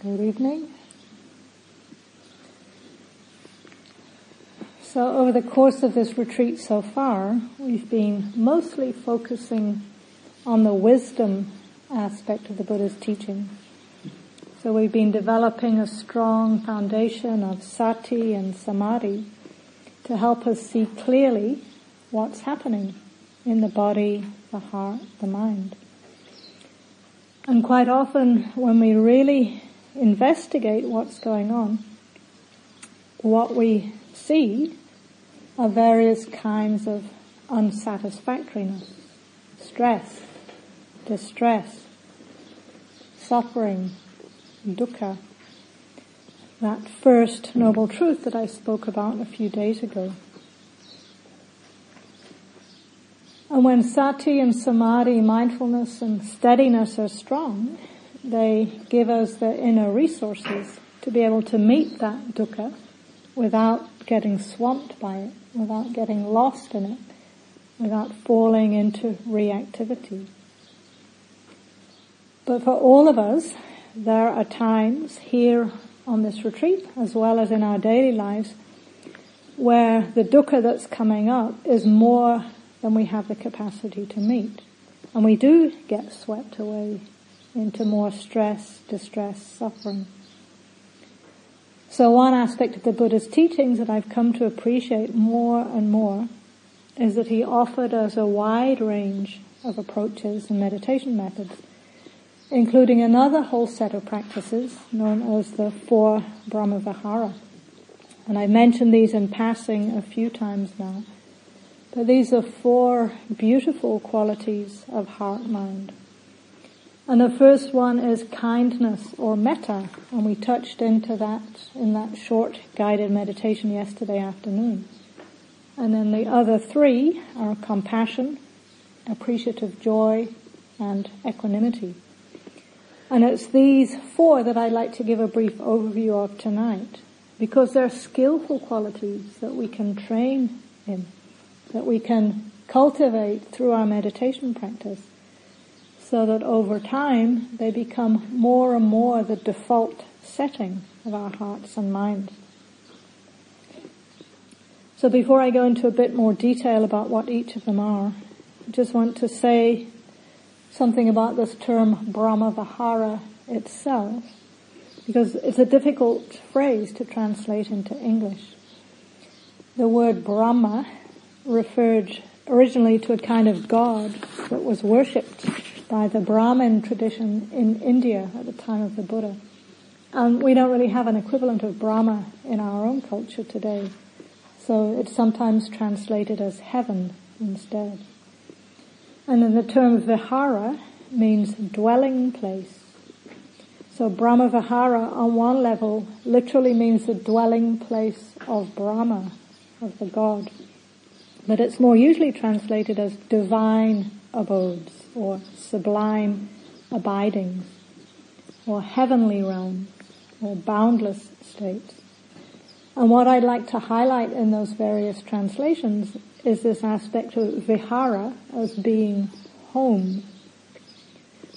Good evening. So over the course of this retreat so far, we've been mostly focusing on the wisdom aspect of the Buddha's teaching. So we've been developing a strong foundation of sati and samadhi to help us see clearly what's happening in the body, the heart, the mind. And quite often when we really investigate what's going on, what we see are various kinds of unsatisfactoriness, stress, distress, suffering, dukkha, that first noble truth that I spoke about a few days ago. And when sati and samadhi, mindfulness and steadiness are strong, they give us the inner resources to be able to meet that dukkha without getting swamped by it, without getting lost in it, without falling into reactivity. But for all of us, there are times here on this retreat, as well as in our daily lives, where the dukkha that's coming up is more than we have the capacity to meet. And we do get swept away into more stress, distress, suffering. So one aspect of the Buddha's teachings that I've come to appreciate more and more is that he offered us a wide range of approaches and meditation methods, including another whole set of practices known as the four Brahmavihara. And I mentioned these in passing a few times now. But these are four beautiful qualities of heart-mind. And the first one is kindness or metta, and we touched into that in that short guided meditation yesterday afternoon. And then the other three are compassion, appreciative joy, and equanimity. And it's these four that I'd like to give a brief overview of tonight, because they're skillful qualities that we can train in that we can cultivate through our meditation practice so that over time they become more and more the default setting of our hearts and minds. So before I go into a bit more detail about what each of them are, I just want to say something about this term Brahma Vihara itself, because it's a difficult phrase to translate into English. The word Brahma referred originally to a kind of god that was worshipped by the Brahmin tradition in India at the time of the Buddha. And we don't really have an equivalent of Brahma in our own culture today. So it's sometimes translated as heaven instead. And then the term vihara means dwelling place. So Brahma Vihara on one level literally means the dwelling place of Brahma, of the God but it's more usually translated as divine abodes or sublime abidings or heavenly realms or boundless states. And what I'd like to highlight in those various translations is this aspect of vihara as being home.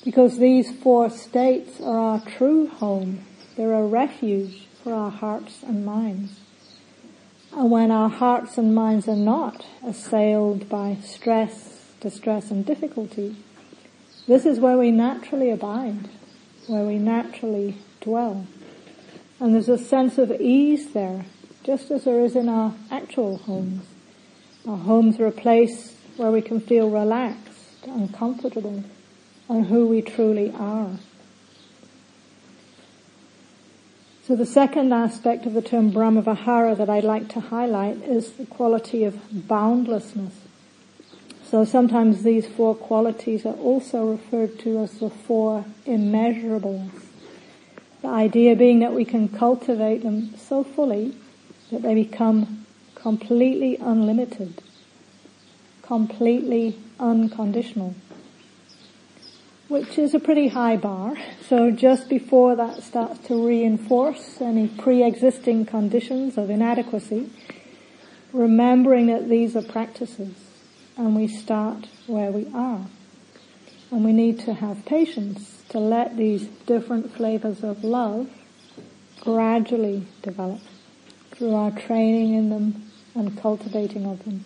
Because these four states are our true home. They're a refuge for our hearts and minds. And when our hearts and minds are not assailed by stress, distress and difficulty, this is where we naturally abide, where we naturally dwell. And there's a sense of ease there, just as there is in our actual homes. Our homes are a place where we can feel relaxed and comfortable and who we truly are. So the second aspect of the term Brahmavihara that I'd like to highlight is the quality of boundlessness. So sometimes these four qualities are also referred to as the four immeasurables. The idea being that we can cultivate them so fully that they become completely unlimited, completely unconditional which is a pretty high bar. So just before that starts to reinforce any pre-existing conditions of inadequacy, remembering that these are practices and we start where we are. And we need to have patience to let these different flavors of love gradually develop through our training in them and cultivating of them.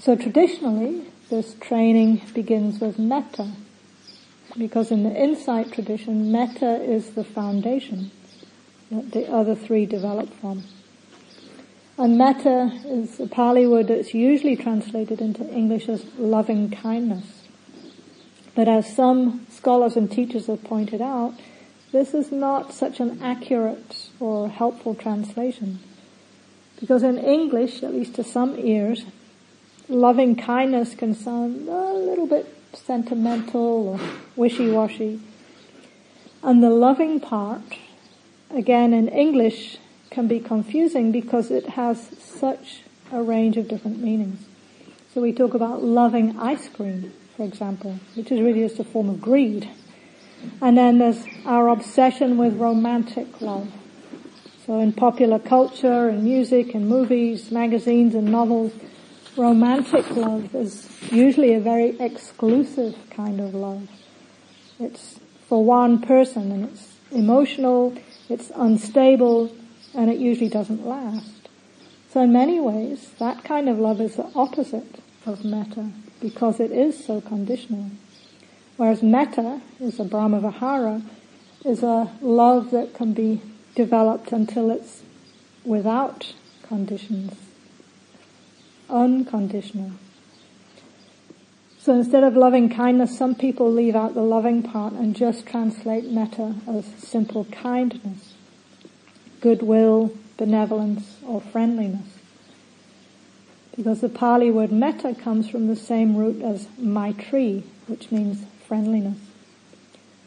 So traditionally, this training begins with metta, because in the insight tradition, metta is the foundation that the other three develop from. And metta is a Pali word that's usually translated into English as loving kindness. But as some scholars and teachers have pointed out, this is not such an accurate or helpful translation. Because in English, at least to some ears, loving kindness can sound a little bit sentimental or wishy-washy. And the loving part, again in English, can be confusing because it has such a range of different meanings. So we talk about loving ice cream, for example, which is really just a form of greed. And then there's our obsession with romantic love. So in popular culture, in music, in movies, magazines and novels, romantic love is usually a very exclusive kind of love. It's for one person and it's emotional, it's unstable, and it usually doesn't last. So in many ways, that kind of love is the opposite of metta because it is so conditional. Whereas metta is a Brahma Vihara, is a love that can be developed until it's without conditions, unconditional. So instead of loving kindness, some people leave out the loving part and just translate metta as simple kindness goodwill, benevolence, or friendliness. Because the Pali word metta comes from the same root as maitri, which means friendliness.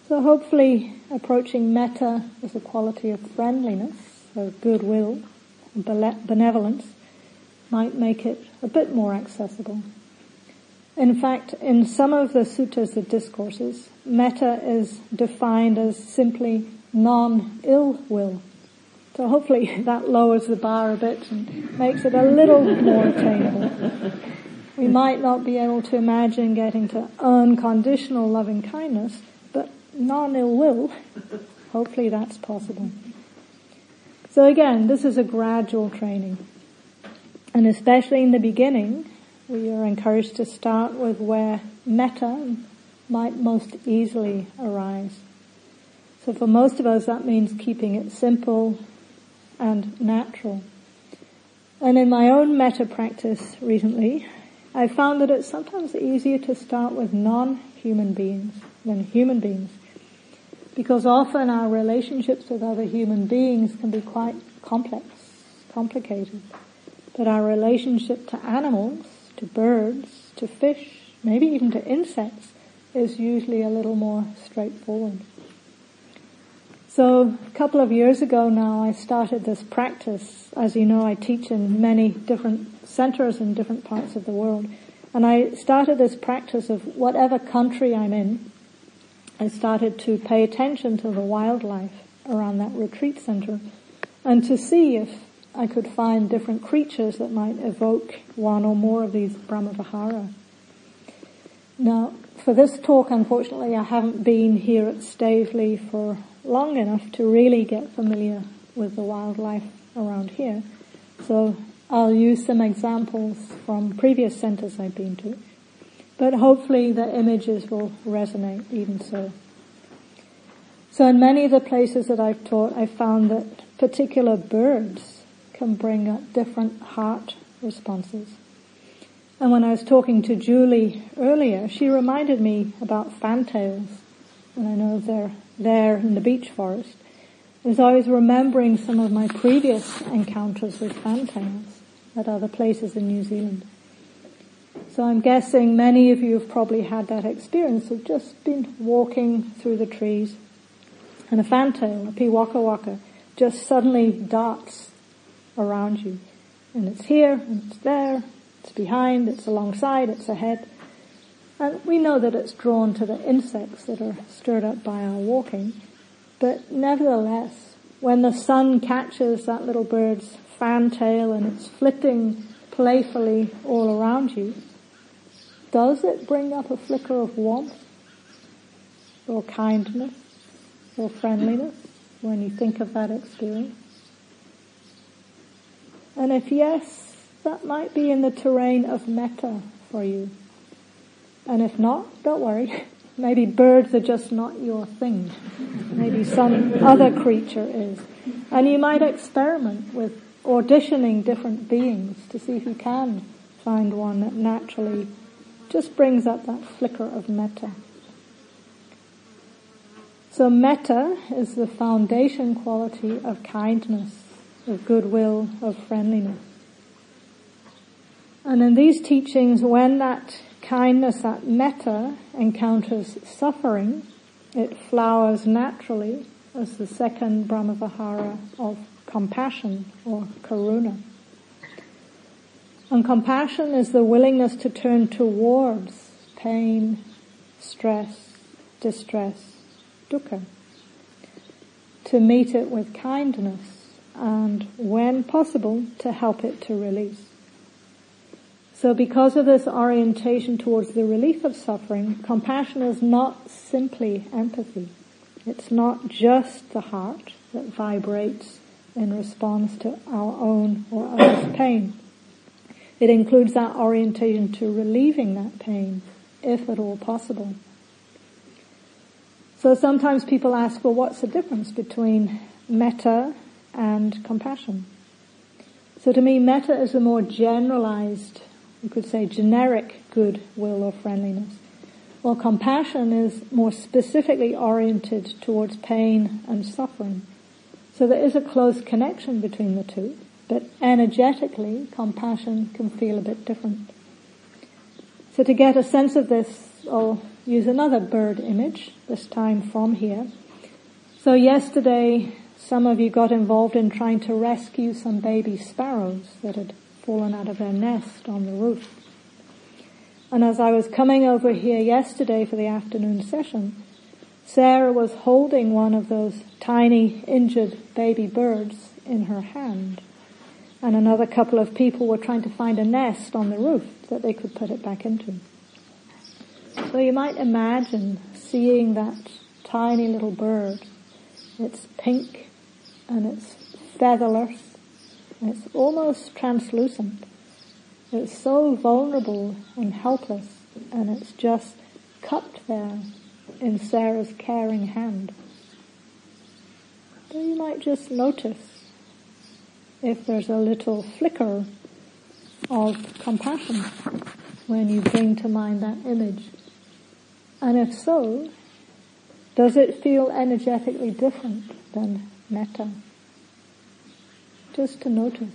So hopefully approaching metta as a quality of friendliness, or goodwill, benevolence, might make it a bit more accessible. In fact, in some of the suttas, the discourses, metta is defined as simply non-ill will. So hopefully that lowers the bar a bit and makes it a little more attainable. We might not be able to imagine getting to unconditional loving kindness, but non-ill will, hopefully that's possible. So again, this is a gradual training. And especially in the beginning, we are encouraged to start with where metta might most easily arise. So for most of us, that means keeping it simple, and natural. And in my own metta practice recently, I found that it's sometimes easier to start with non-human beings than human beings. Because often our relationships with other human beings can be quite complex, complicated. But our relationship to animals, to birds, to fish, maybe even to insects is usually a little more straightforward. So a couple of years ago now I started this practice. As you know, I teach in many different centers in different parts of the world. And I started this practice of whatever country I'm in, I started to pay attention to the wildlife around that retreat center and to see if I could find different creatures that might evoke one or more of these Brahmavihara. Now, for this talk, unfortunately, I haven't been here at Staveley for long enough to really get familiar with the wildlife around here. So I'll use some examples from previous centers I've been to. But hopefully the images will resonate even so. So in many of the places that I've taught, I've found that particular birds can bring up different heart responses. And when I was talking to Julie earlier, she reminded me about fantails. And I know they're there in the beech forest. As I was remembering some of my previous encounters with fantails at other places in New Zealand. So I'm guessing many of you have probably had that experience of just been walking through the trees and a fantail, a piwaka waka, just suddenly darts around you. And it's here, and it's there, it's behind, it's alongside, it's ahead. And we know that it's drawn to the insects that are stirred up by our walking. But nevertheless, when the sun catches that little bird's fantail and it's flipping playfully all around you, does it bring up a flicker of warmth? or kindness or friendliness when you think of that experience? And if yes, that might be in the terrain of metta for you. And if not, don't worry. Maybe birds are just not your thing. Maybe some other creature is. And you might experiment with auditioning different beings to see if you can find one that naturally just brings up that flicker of metta. So metta is the foundation quality of kindness, of goodwill, of friendliness. And in these teachings, when that kindness, that metta, encounters suffering, it flowers naturally as the second Brahmavihara of compassion or karuna. And compassion is the willingness to turn towards pain, stress, distress, dukkha. To meet it with kindness and when possible to help it to release. So because of this orientation towards the relief of suffering, compassion is not simply empathy. It's not just the heart that vibrates in response to our own or others' pain. It includes that orientation to relieving that pain, if at all possible. So sometimes people ask, well, what's the difference between metta and compassion? So to me, metta is a more generalized you could say generic goodwill or friendliness. While compassion is more specifically oriented towards pain and suffering. So there is a close connection between the two, but energetically compassion can feel a bit different. So to get a sense of this, I'll use another bird image, this time from here. So yesterday, some of you got involved in trying to rescue some baby sparrows that had fallen out of their nest on the roof. And as I was coming over here yesterday for the afternoon session, Sarah was holding one of those tiny injured baby birds in her hand. And another couple of people were trying to find a nest on the roof that they could put it back into. So you might imagine seeing that tiny little bird. It's pink and it's featherless it's almost translucent. It's so vulnerable and helpless and it's just cupped there in Sarah's caring hand. But you might just notice if there's a little flicker of compassion when you bring to mind that image. And if so, does it feel energetically different than metta? Just to notice.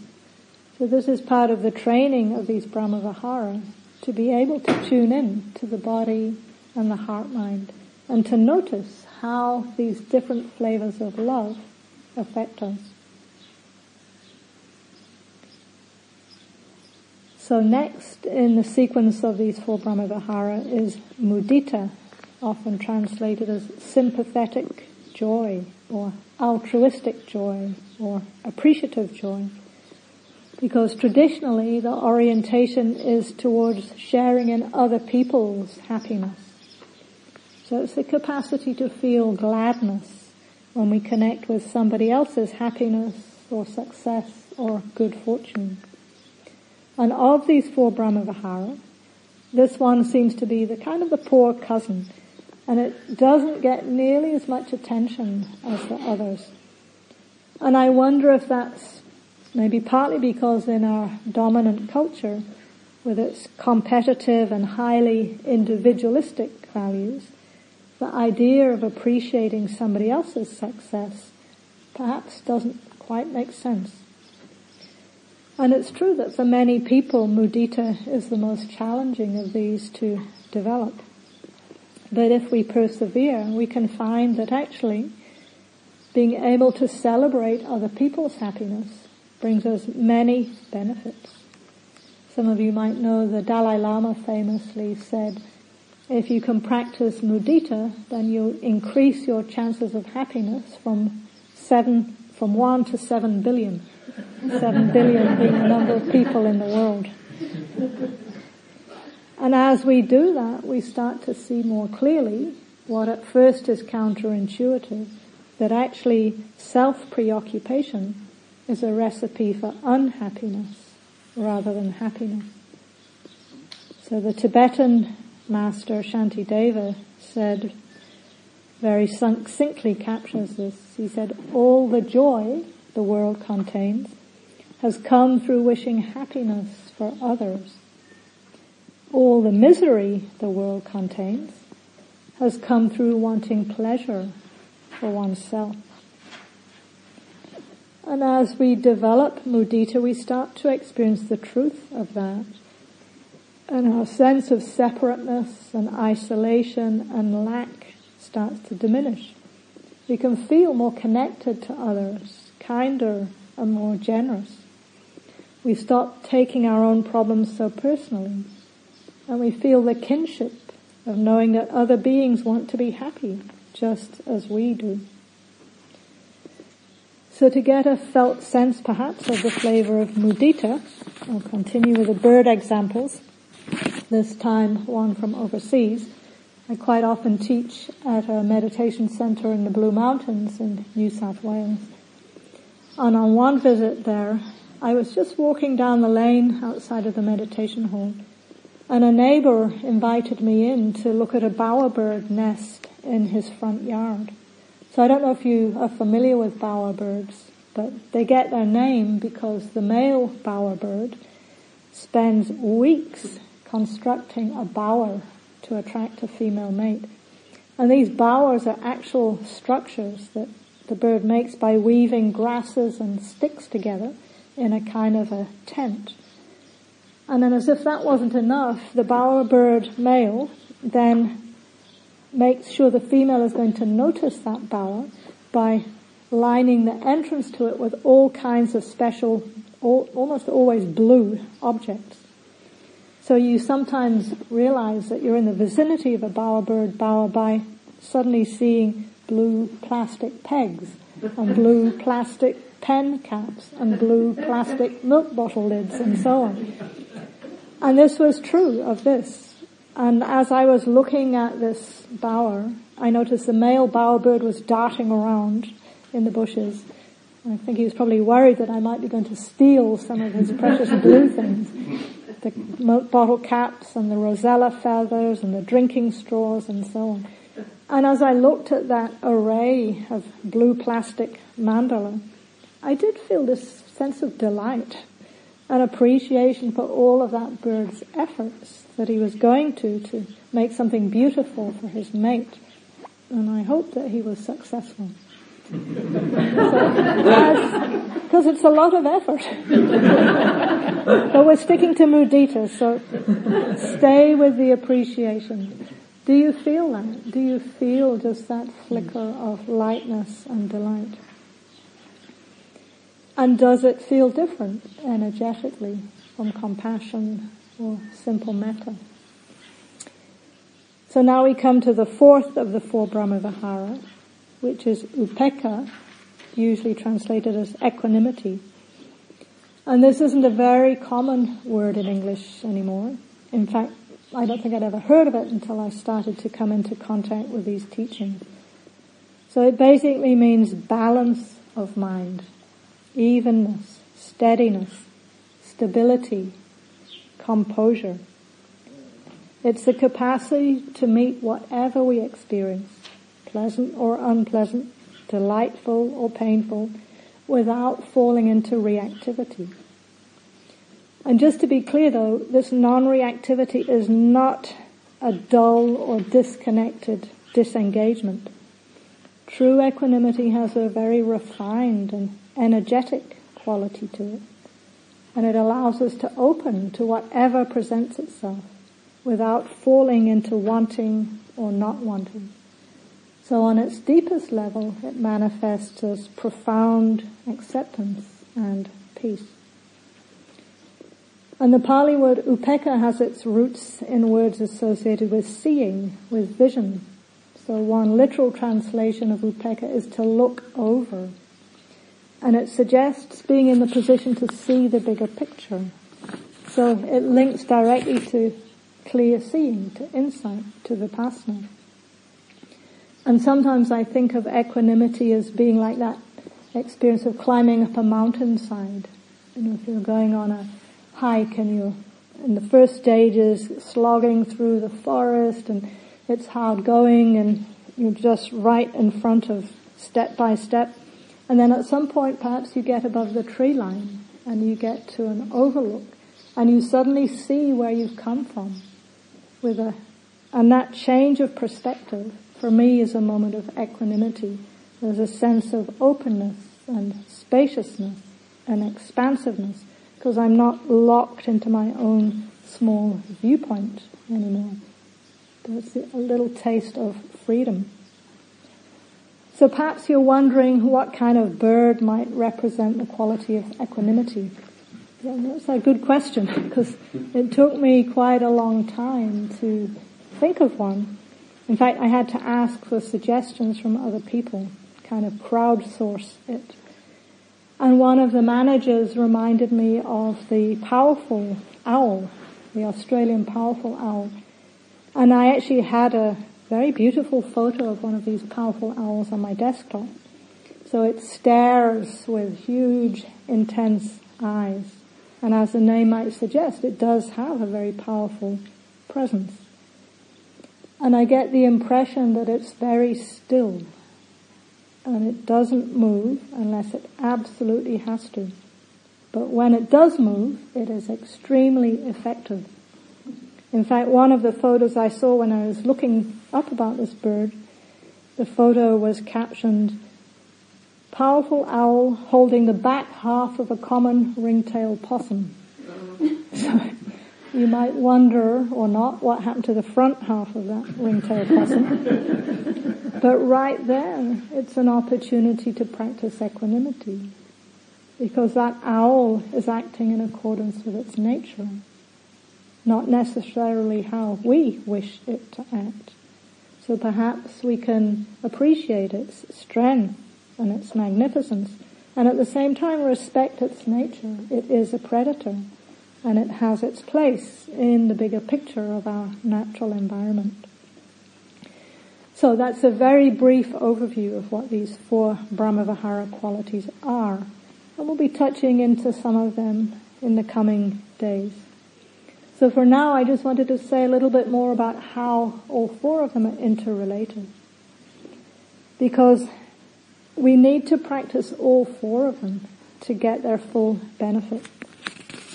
So this is part of the training of these Brahmaviharas, to be able to tune in to the body and the heart mind, and to notice how these different flavors of love affect us. So next in the sequence of these four Brahmavihara is mudita, often translated as sympathetic joy or altruistic joy or appreciative joy. Because traditionally the orientation is towards sharing in other people's happiness. So it's the capacity to feel gladness when we connect with somebody else's happiness or success or good fortune. And of these four Brahmavihara, this one seems to be the kind of the poor cousin and it doesn't get nearly as much attention as the others. And I wonder if that's maybe partly because in our dominant culture, with its competitive and highly individualistic values, the idea of appreciating somebody else's success perhaps doesn't quite make sense. And it's true that for many people, mudita is the most challenging of these to develop. But if we persevere, we can find that actually being able to celebrate other people's happiness brings us many benefits. Some of you might know the Dalai Lama famously said, if you can practice mudita, then you increase your chances of happiness from seven, from one to seven billion. Seven billion being the number of people in the world. And as we do that, we start to see more clearly what at first is counterintuitive, that actually self-preoccupation is a recipe for unhappiness rather than happiness. So the Tibetan master Shantideva said, very succinctly captures this. He said, all the joy the world contains has come through wishing happiness for others. All the misery the world contains has come through wanting pleasure for oneself. And as we develop mudita, we start to experience the truth of that. And our sense of separateness and isolation and lack starts to diminish. We can feel more connected to others, kinder and more generous. We stop taking our own problems so personally. And we feel the kinship of knowing that other beings want to be happy just as we do. So to get a felt sense perhaps of the flavor of mudita, I'll continue with the bird examples, this time one from overseas. I quite often teach at a meditation center in the Blue Mountains in New South Wales. And on one visit there, I was just walking down the lane outside of the meditation hall and a neighbor invited me in to look at a bowerbird nest in his front yard. So I don't know if you are familiar with bowerbirds, but they get their name because the male bowerbird spends weeks constructing a bower to attract a female mate. And these bowers are actual structures that the bird makes by weaving grasses and sticks together in a kind of a tent. And then as if that wasn't enough, the bowerbird male then makes sure the female is going to notice that bower by lining the entrance to it with all kinds of special, almost always blue objects. So you sometimes realize that you're in the vicinity of a bowerbird bower by suddenly seeing blue plastic pegs and blue plastic pen caps and blue plastic milk bottle lids and so on. And this was true of this. And as I was looking at this bower, I noticed the male bowerbird was darting around in the bushes. I think he was probably worried that I might be going to steal some of his precious blue things. The bottle caps and the rosella feathers and the drinking straws and so on. And as I looked at that array of blue plastic mandala, I did feel this sense of delight and appreciation for all of that bird's efforts that he was going to, to make something beautiful for his mate. And I hope that he was successful. Because it's a lot of effort. but we're sticking to mudita, so stay with the appreciation. Do you feel that? Do you feel just that flicker of lightness and delight? And does it feel different energetically from compassion or simple metta. So now we come to the fourth of the four Brahmavihara, which is upekkha, usually translated as equanimity. And this isn't a very common word in English anymore. In fact, I don't think I'd ever heard of it until I started to come into contact with these teachings. So it basically means balance of mind, evenness, steadiness, stability, composure. It's the capacity to meet whatever we experience, pleasant or unpleasant, delightful or painful, without falling into reactivity. And just to be clear though, this non-reactivity is not a dull or disconnected disengagement. True equanimity has a very refined and energetic quality to it and it allows us to open to whatever presents itself without falling into wanting or not wanting. So on its deepest level, it manifests as profound acceptance and peace. And the Pali word upekkha has its roots in words associated with seeing, with vision. So one literal translation of upekkha is to look over and it suggests being in the position to see the bigger picture. So it links directly to clear seeing, to insight, to vipassana. And sometimes I think of equanimity as being like that experience of climbing up a mountainside. You know, if you're going on a hike and you're in the first stages slogging through the forest and it's hard going and you're just right in front of step by step. And then at some point perhaps you get above the tree line and you get to an overlook and you suddenly see where you've come from with a, and that change of perspective for me is a moment of equanimity. There's a sense of openness and spaciousness and expansiveness because I'm not locked into my own small viewpoint anymore. There's a little taste of freedom. So perhaps you're wondering what kind of bird might represent the quality of equanimity. That's a good question because it took me quite a long time to think of one. In fact, I had to ask for suggestions from other people, kind of crowdsource it. And one of the managers reminded me of the powerful owl, the Australian powerful owl. And I actually had a very beautiful photo of one of these powerful owls on my desktop. So it stares with huge, intense eyes. And as the name might suggest, it does have a very powerful presence. And I get the impression that it's very still and it doesn't move unless it absolutely has to. But when it does move, it is extremely effective. In fact, one of the photos I saw when I was looking up about this bird, the photo was captioned, powerful owl holding the back half of a common ringtail possum. so you might wonder, or not, what happened to the front half of that ringtail possum. But right there, it's an opportunity to practice equanimity. Because that owl is acting in accordance with its nature. Not necessarily how we wish it to act. So perhaps we can appreciate its strength and its magnificence and at the same time respect its nature. It is a predator and it has its place in the bigger picture of our natural environment. So that's a very brief overview of what these four Brahmavihara qualities are. And we'll be touching into some of them in the coming days. So for now, I just wanted to say a little bit more about how all four of them are interrelated. Because we need to practice all four of them to get their full benefit.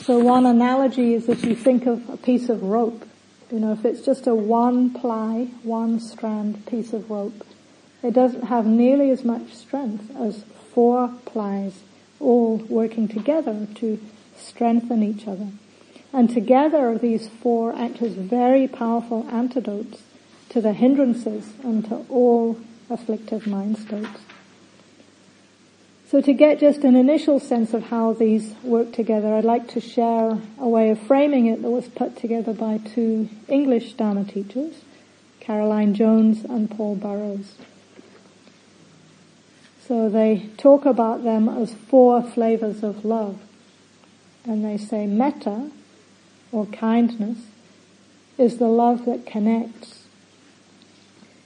So one analogy is if you think of a piece of rope you know, if it's just a one ply, one strand piece of rope, it doesn't have nearly as much strength as four plies all working together to strengthen each other. And together these four act as very powerful antidotes to the hindrances and to all afflictive mind states. So to get just an initial sense of how these work together, I'd like to share a way of framing it that was put together by two English Dharma teachers, Caroline Jones and Paul Burrows. So they talk about them as four flavors of love. And they say metta, or kindness, is the love that connects.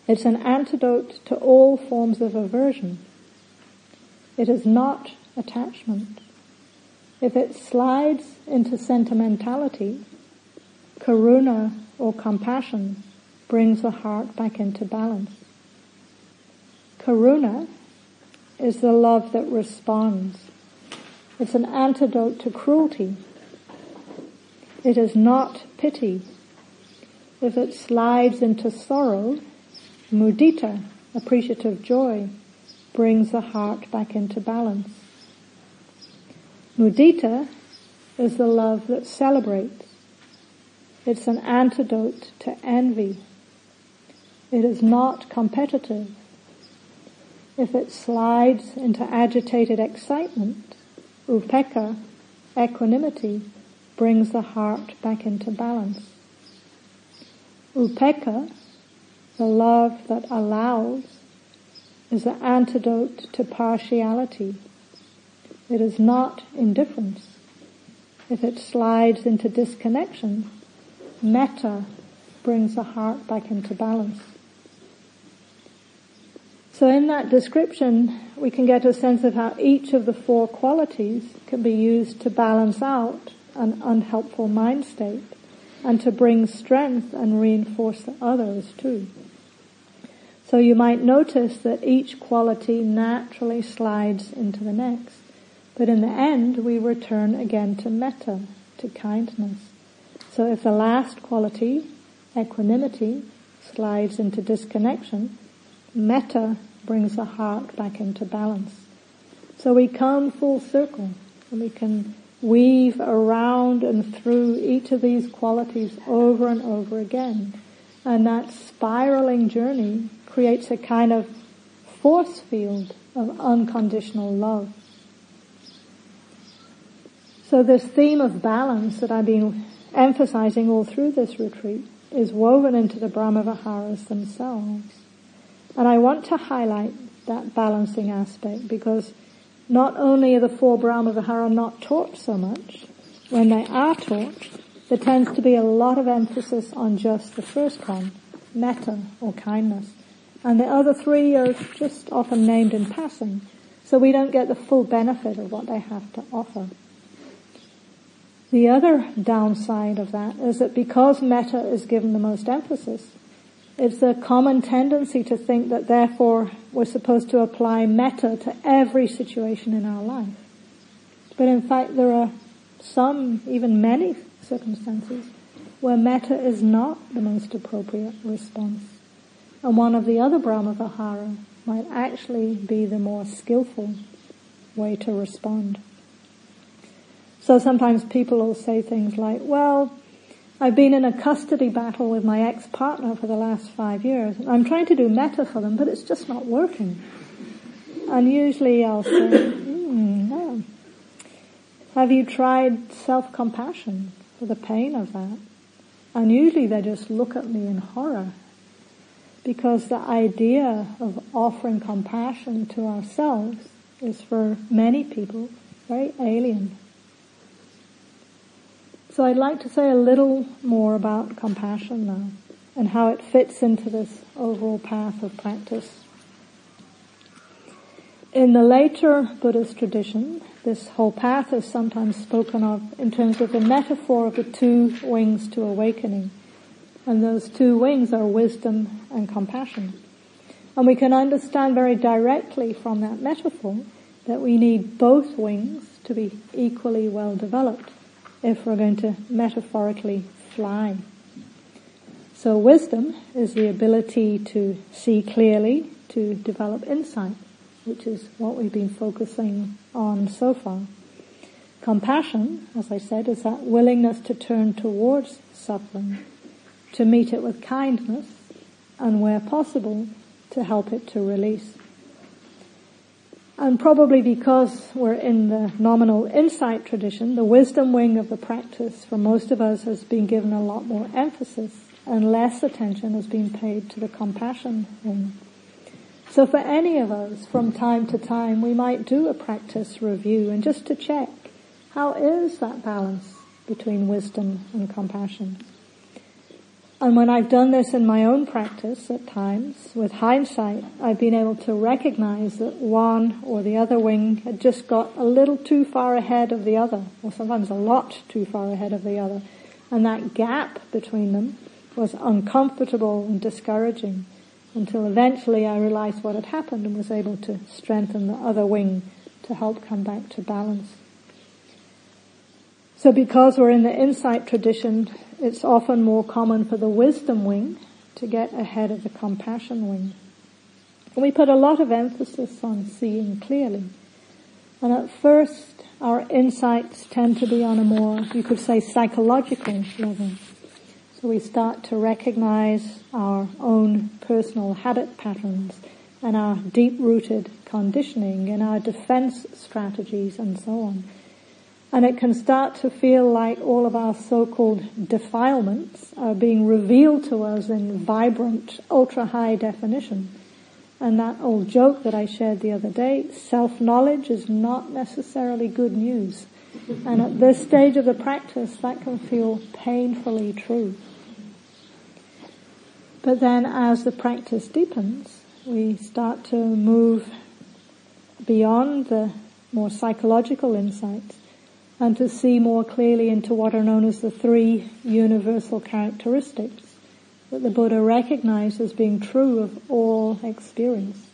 It's an antidote to all forms of aversion. It is not attachment. If it slides into sentimentality, karuna or compassion brings the heart back into balance. Karuna is the love that responds. It's an antidote to cruelty. It is not pity. If it slides into sorrow, mudita, appreciative joy, brings the heart back into balance. Mudita is the love that celebrates. It's an antidote to envy. It is not competitive. If it slides into agitated excitement, upekkha, equanimity, brings the heart back into balance. Upekkha, the love that allows, is the antidote to partiality. It is not indifference. If it slides into disconnection, metta brings the heart back into balance. So in that description, we can get a sense of how each of the four qualities can be used to balance out an unhelpful mind state and to bring strength and reinforce the others too. So you might notice that each quality naturally slides into the next. But in the end, we return again to metta, to kindness. So if the last quality, equanimity, slides into disconnection, metta brings the heart back into balance. So we come full circle and we can weave around and through each of these qualities over and over again. And that spiraling journey creates a kind of force field of unconditional love. So this theme of balance that I've been emphasizing all through this retreat is woven into the Brahmaviharas themselves. And I want to highlight that balancing aspect because not only are the four Brahmavihara not taught so much, when they are taught, there tends to be a lot of emphasis on just the first one, metta or kindness. And the other three are just often named in passing, so we don't get the full benefit of what they have to offer. The other downside of that is that because metta is given the most emphasis, it's a common tendency to think that therefore we're supposed to apply metta to every situation in our life. But in fact there are some, even many circumstances where metta is not the most appropriate response. And one of the other Brahmavihara might actually be the more skillful way to respond. So sometimes people will say things like, well, I've been in a custody battle with my ex-partner for the last five years. I'm trying to do metta for them, but it's just not working. And usually I'll say, mm, no. Have you tried self-compassion for the pain of that? And usually they just look at me in horror. Because the idea of offering compassion to ourselves is for many people very alien. So I'd like to say a little more about compassion now and how it fits into this overall path of practice. In the later Buddhist tradition, this whole path is sometimes spoken of in terms of the metaphor of the two wings to awakening. And those two wings are wisdom and compassion. And we can understand very directly from that metaphor that we need both wings to be equally well developed if we're going to metaphorically fly. So wisdom is the ability to see clearly, to develop insight, which is what we've been focusing on so far. Compassion, as I said, is that willingness to turn towards suffering, to meet it with kindness, and where possible, to help it to release. And probably because we're in the nominal insight tradition, the wisdom wing of the practice for most of us has been given a lot more emphasis and less attention has been paid to the compassion wing. So for any of us, from time to time, we might do a practice review and just to check, how is that balance between wisdom and compassion? And when I've done this in my own practice at times, with hindsight, I've been able to recognize that one or the other wing had just got a little too far ahead of the other, or sometimes a lot too far ahead of the other. And that gap between them was uncomfortable and discouraging until eventually I realized what had happened and was able to strengthen the other wing to help come back to balance. So because we're in the insight tradition, it's often more common for the wisdom wing to get ahead of the compassion wing. And we put a lot of emphasis on seeing clearly. And at first, our insights tend to be on a more, you could say, psychological level. So we start to recognize our own personal habit patterns and our deep-rooted conditioning and our defense strategies and so on. And it can start to feel like all of our so-called defilements are being revealed to us in vibrant, ultra-high definition. And that old joke that I shared the other day, self-knowledge is not necessarily good news. And at this stage of the practice, that can feel painfully true. But then as the practice deepens, we start to move beyond the more psychological insights and to see more clearly into what are known as the three universal characteristics that the Buddha recognized as being true of all experience.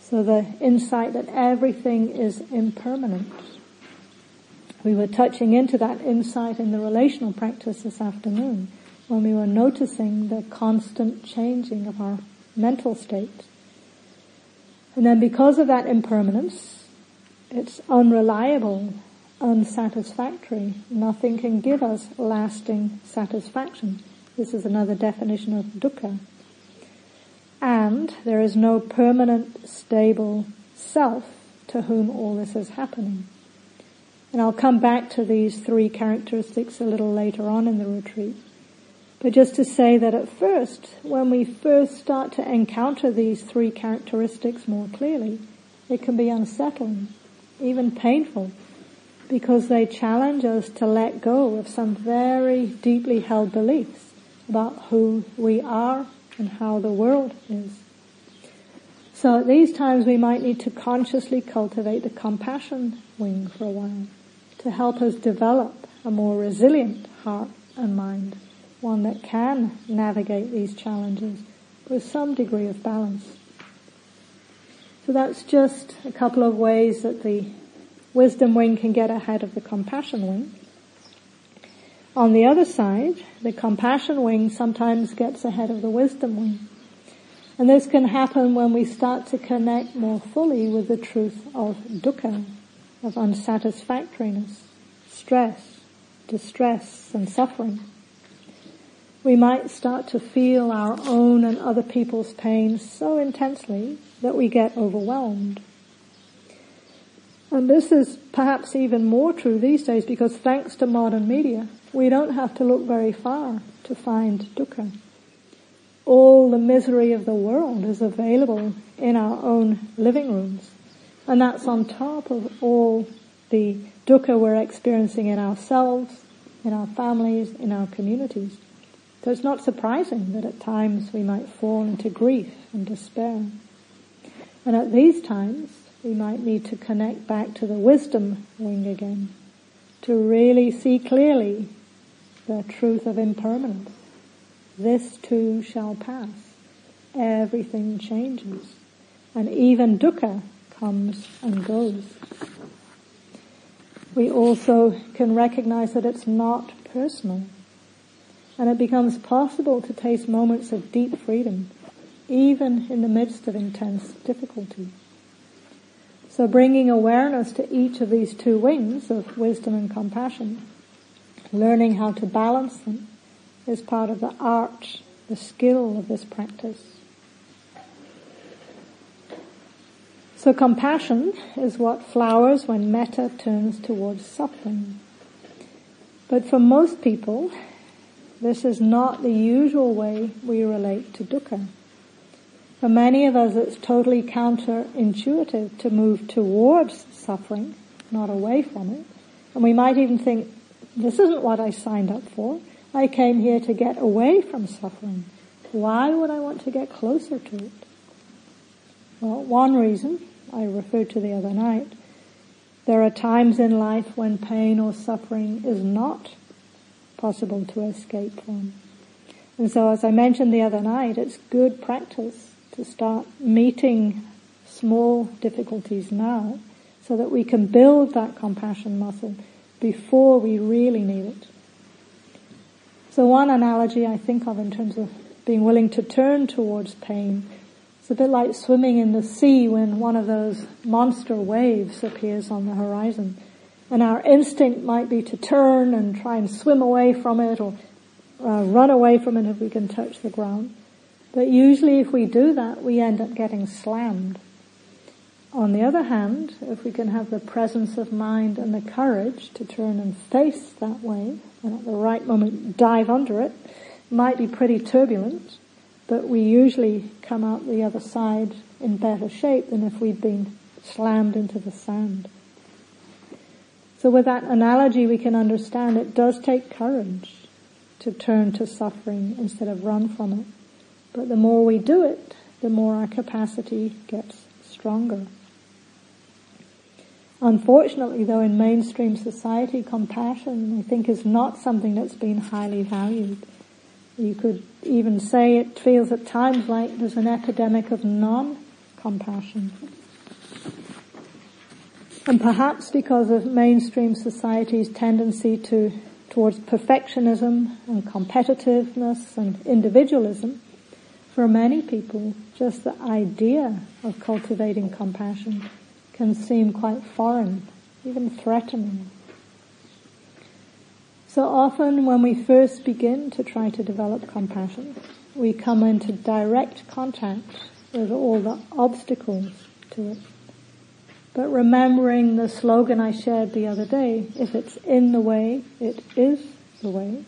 So the insight that everything is impermanent. We were touching into that insight in the relational practice this afternoon when we were noticing the constant changing of our mental state. And then because of that impermanence, it's unreliable, unsatisfactory. Nothing can give us lasting satisfaction. This is another definition of dukkha. And there is no permanent, stable self to whom all this is happening. And I'll come back to these three characteristics a little later on in the retreat. But just to say that at first, when we first start to encounter these three characteristics more clearly, it can be unsettling, even painful, because they challenge us to let go of some very deeply held beliefs about who we are and how the world is. So at these times we might need to consciously cultivate the compassion wing for a while to help us develop a more resilient heart and mind one that can navigate these challenges with some degree of balance. So that's just a couple of ways that the wisdom wing can get ahead of the compassion wing. On the other side, the compassion wing sometimes gets ahead of the wisdom wing. And this can happen when we start to connect more fully with the truth of dukkha, of unsatisfactoriness, stress, distress, and suffering we might start to feel our own and other people's pain so intensely that we get overwhelmed. And this is perhaps even more true these days because thanks to modern media, we don't have to look very far to find dukkha. All the misery of the world is available in our own living rooms. And that's on top of all the dukkha we're experiencing in ourselves, in our families, in our communities. So it's not surprising that at times we might fall into grief and despair. And at these times, we might need to connect back to the wisdom wing again, to really see clearly the truth of impermanence. This too shall pass. Everything changes. And even dukkha comes and goes. We also can recognize that it's not personal and it becomes possible to taste moments of deep freedom, even in the midst of intense difficulty. So bringing awareness to each of these two wings of wisdom and compassion, learning how to balance them, is part of the art, the skill of this practice. So compassion is what flowers when metta turns towards suffering. But for most people, this is not the usual way we relate to dukkha. For many of us, it's totally counterintuitive to move towards suffering, not away from it. And we might even think, this isn't what I signed up for. I came here to get away from suffering. Why would I want to get closer to it? Well, one reason I referred to the other night, there are times in life when pain or suffering is not possible to escape from. And so as I mentioned the other night, it's good practice to start meeting small difficulties now so that we can build that compassion muscle before we really need it. So one analogy I think of in terms of being willing to turn towards pain it's a bit like swimming in the sea when one of those monster waves appears on the horizon. And our instinct might be to turn and try and swim away from it or uh, run away from it if we can touch the ground. But usually if we do that, we end up getting slammed. On the other hand, if we can have the presence of mind and the courage to turn and face that wave and at the right moment dive under it, might be pretty turbulent, but we usually come out the other side in better shape than if we'd been slammed into the sand. So with that analogy we can understand it does take courage to turn to suffering instead of run from it. But the more we do it, the more our capacity gets stronger. Unfortunately, though, in mainstream society, compassion, I think, is not something that's been highly valued. You could even say it feels at times like there's an epidemic of non-compassion. And perhaps because of mainstream society's tendency to, towards perfectionism and competitiveness and individualism, for many people, just the idea of cultivating compassion can seem quite foreign, even threatening. So often when we first begin to try to develop compassion, we come into direct contact with all the obstacles to it. But remembering the slogan I shared the other day, if it's in the way, it is the way.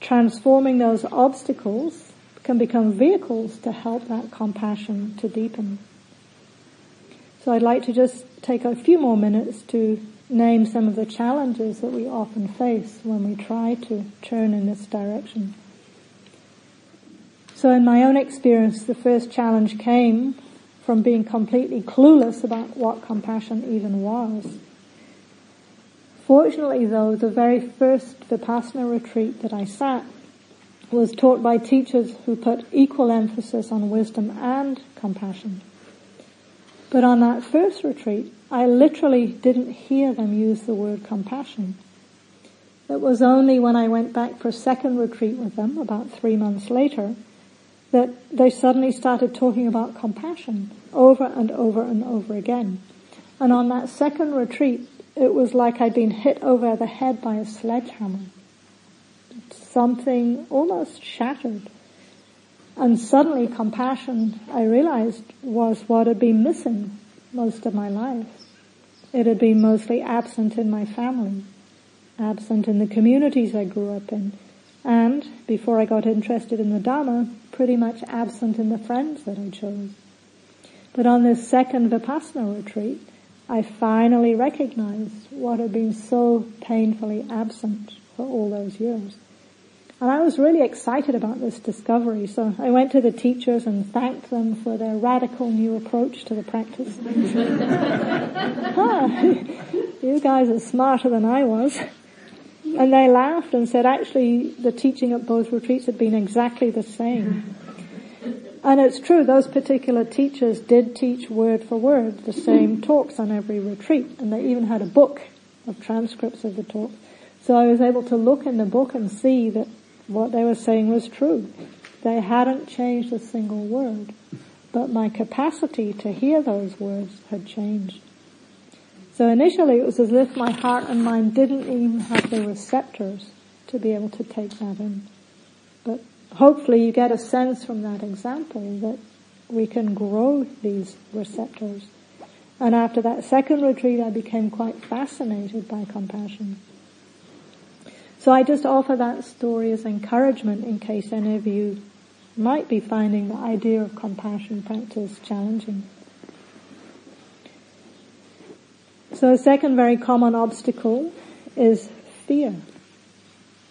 Transforming those obstacles can become vehicles to help that compassion to deepen. So I'd like to just take a few more minutes to name some of the challenges that we often face when we try to turn in this direction. So in my own experience, the first challenge came from being completely clueless about what compassion even was. Fortunately though, the very first Vipassana retreat that I sat was taught by teachers who put equal emphasis on wisdom and compassion. But on that first retreat, I literally didn't hear them use the word compassion. It was only when I went back for a second retreat with them, about three months later, that they suddenly started talking about compassion over and over and over again. And on that second retreat, it was like I'd been hit over the head by a sledgehammer. Something almost shattered. And suddenly compassion, I realized, was what had been missing most of my life. It had been mostly absent in my family, absent in the communities I grew up in, and, before I got interested in the Dharma, pretty much absent in the friends that I chose. But on this second Vipassana retreat, I finally recognized what had been so painfully absent for all those years. And I was really excited about this discovery, so I went to the teachers and thanked them for their radical new approach to the practice. ah, you guys are smarter than I was. And they laughed and said actually the teaching at both retreats had been exactly the same. And it's true, those particular teachers did teach word for word the same talks on every retreat, and they even had a book of transcripts of the talks. So I was able to look in the book and see that what they were saying was true. They hadn't changed a single word, but my capacity to hear those words had changed. So initially it was as if my heart and mind didn't even have the receptors to be able to take that in. Hopefully you get a sense from that example that we can grow these receptors. And after that second retreat I became quite fascinated by compassion. So I just offer that story as encouragement in case any of you might be finding the idea of compassion practice challenging. So a second very common obstacle is fear.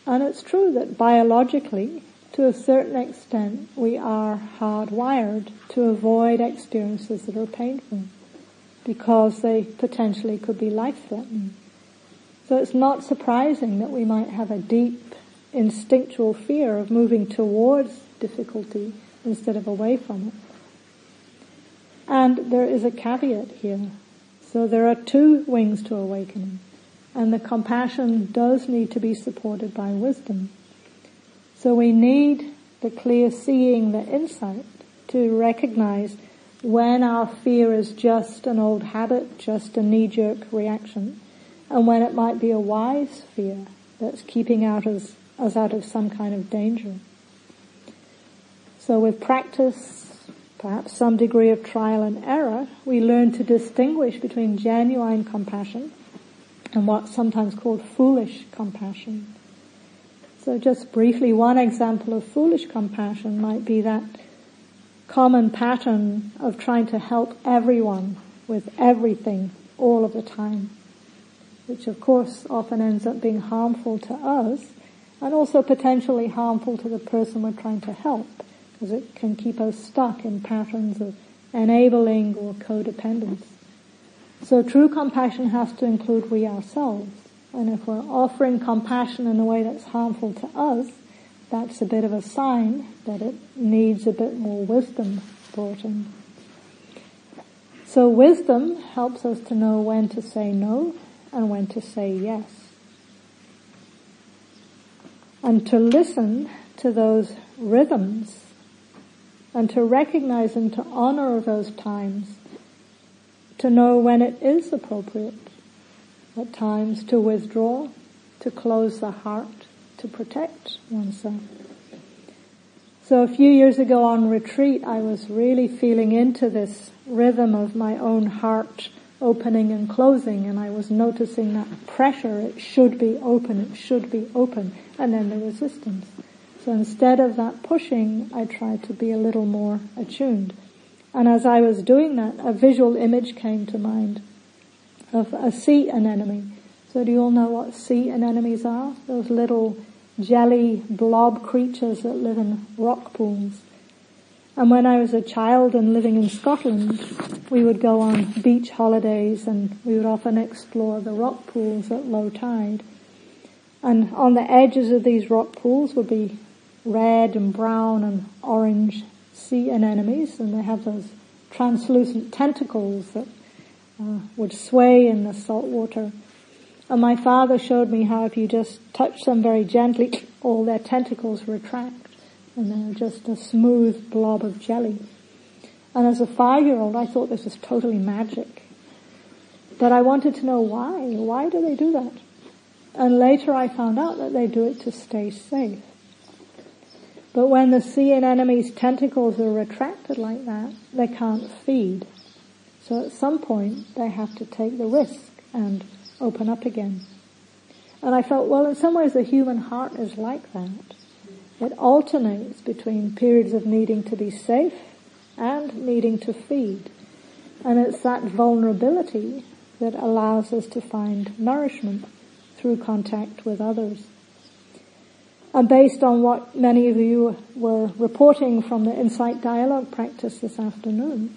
And it's true that biologically, to a certain extent, we are hardwired to avoid experiences that are painful because they potentially could be life-threatening. So it's not surprising that we might have a deep instinctual fear of moving towards difficulty instead of away from it. And there is a caveat here. So there are two wings to awakening. And the compassion does need to be supported by wisdom. So we need the clear seeing, the insight to recognize when our fear is just an old habit, just a knee-jerk reaction, and when it might be a wise fear that's keeping out us, us out of some kind of danger. So with practice, perhaps some degree of trial and error, we learn to distinguish between genuine compassion and what's sometimes called foolish compassion. So just briefly, one example of foolish compassion might be that common pattern of trying to help everyone with everything all of the time which of course often ends up being harmful to us and also potentially harmful to the person we're trying to help because it can keep us stuck in patterns of enabling or codependence. So true compassion has to include we ourselves. And if we're offering compassion in a way that's harmful to us, that's a bit of a sign that it needs a bit more wisdom brought in. So wisdom helps us to know when to say no and when to say yes. And to listen to those rhythms and to recognize and to honor those times, to know when it is appropriate, at times to withdraw, to close the heart, to protect oneself. So a few years ago on retreat, I was really feeling into this rhythm of my own heart opening and closing, and I was noticing that pressure, it should be open, it should be open, and then the resistance. So instead of that pushing, I tried to be a little more attuned. And as I was doing that, a visual image came to mind of a sea anemone. So do you all know what sea anemones are? Those little jelly blob creatures that live in rock pools. And when I was a child and living in Scotland, we would go on beach holidays and we would often explore the rock pools at low tide. And on the edges of these rock pools would be red and brown and orange sea anemones and they have those translucent tentacles that uh, would sway in the salt water. And my father showed me how if you just touch them very gently, all their tentacles retract and they're just a smooth blob of jelly. And as a five-year-old, I thought this was totally magic. But I wanted to know why. Why do they do that? And later I found out that they do it to stay safe. But when the sea anemone's tentacles are retracted like that, they can't feed. So at some point they have to take the risk and open up again. And I felt, well, in some ways the human heart is like that. It alternates between periods of needing to be safe and needing to feed. And it's that vulnerability that allows us to find nourishment through contact with others. And based on what many of you were reporting from the Insight Dialogue practice this afternoon,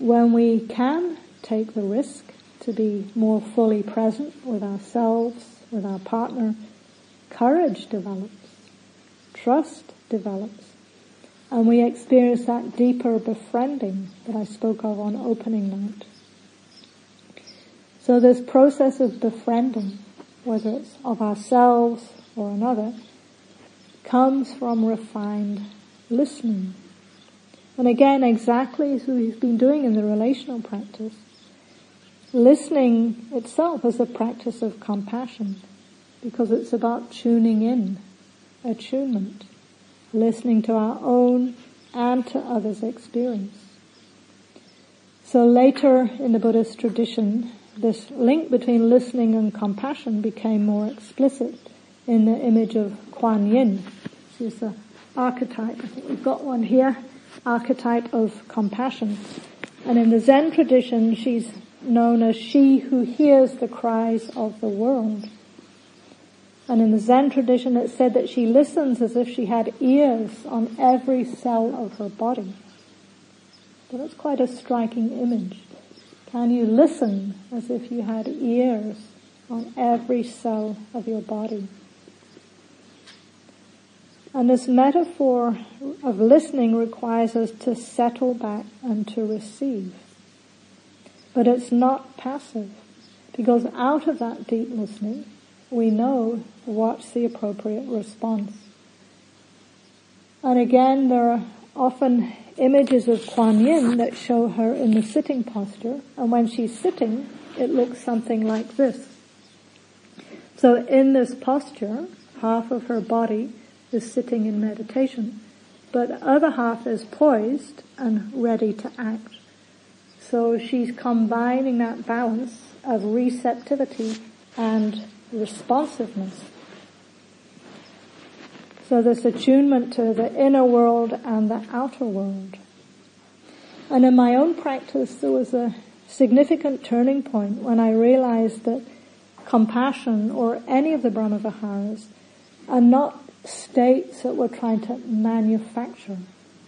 when we can take the risk to be more fully present with ourselves, with our partner, courage develops, trust develops, and we experience that deeper befriending that I spoke of on opening night. So this process of befriending, whether it's of ourselves or another, comes from refined listening. And again, exactly as we've been doing in the relational practice, listening itself is a practice of compassion because it's about tuning in, attunement, listening to our own and to others' experience. So later in the Buddhist tradition, this link between listening and compassion became more explicit in the image of Kuan Yin. This is the archetype. I think we've got one here. Archetype of compassion. And in the Zen tradition, she's known as she who hears the cries of the world. And in the Zen tradition it said that she listens as if she had ears on every cell of her body. That's quite a striking image. Can you listen as if you had ears on every cell of your body? And this metaphor of listening requires us to settle back and to receive. But it's not passive because out of that deep listening, we know what's the appropriate response. And again, there are often images of Kuan Yin that show her in the sitting posture, and when she's sitting, it looks something like this. So in this posture, half of her body is sitting in meditation, but the other half is poised and ready to act. So she's combining that balance of receptivity and responsiveness. So this attunement to the inner world and the outer world. And in my own practice, there was a significant turning point when I realized that compassion or any of the Brahmaviharas are not states that we're trying to manufacture.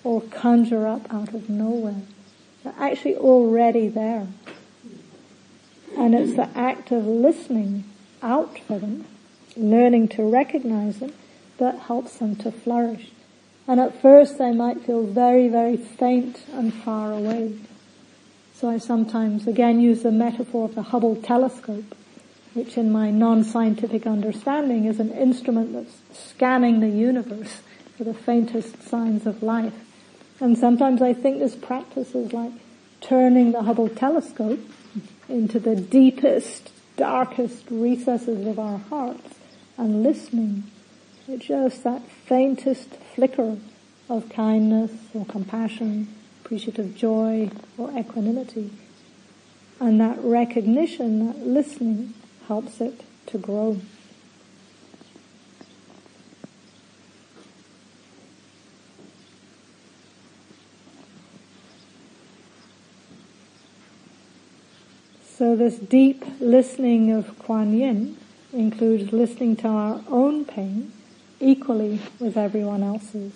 or conjure up out of nowhere. They're actually already there. And it's the act of listening out for them, learning to recognize them, that helps them to flourish. And at first they might feel very, very faint and far away. So I sometimes again use the metaphor of the Hubble telescope, which in my non-scientific understanding is an instrument that's scanning the universe for the faintest signs of life. And sometimes I think this practice is like turning the Hubble telescope into the deepest, darkest recesses of our hearts and listening for just that faintest flicker of kindness or compassion, appreciative joy or equanimity. And that recognition, that listening helps it to grow. So this deep listening of Kuan Yin includes listening to our own pain equally with everyone else's.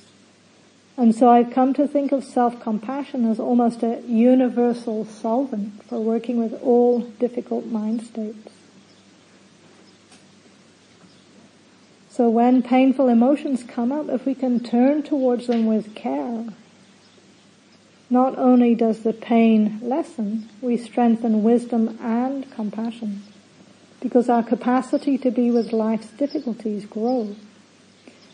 And so I've come to think of self-compassion as almost a universal solvent for working with all difficult mind states. So when painful emotions come up, if we can turn towards them with care, not only does the pain lessen, we strengthen wisdom and compassion because our capacity to be with life's difficulties grows.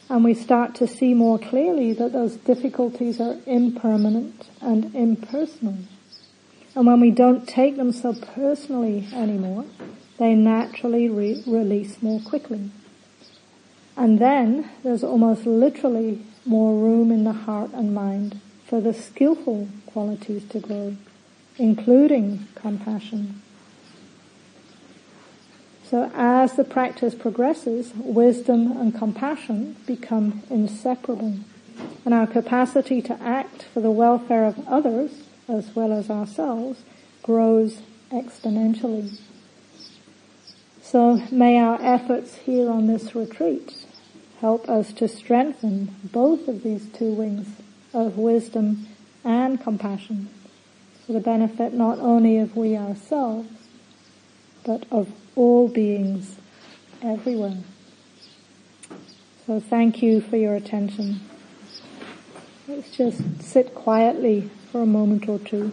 And we start to see more clearly that those difficulties are impermanent and impersonal. And when we don't take them so personally anymore, they naturally re- release more quickly. And then there's almost literally more room in the heart and mind for the skillful qualities to grow, including compassion. So as the practice progresses, wisdom and compassion become inseparable. And our capacity to act for the welfare of others, as well as ourselves, grows exponentially. So may our efforts here on this retreat help us to strengthen both of these two wings of wisdom and compassion for the benefit not only of we ourselves, but of all beings everywhere. So thank you for your attention. Let's just sit quietly for a moment or two.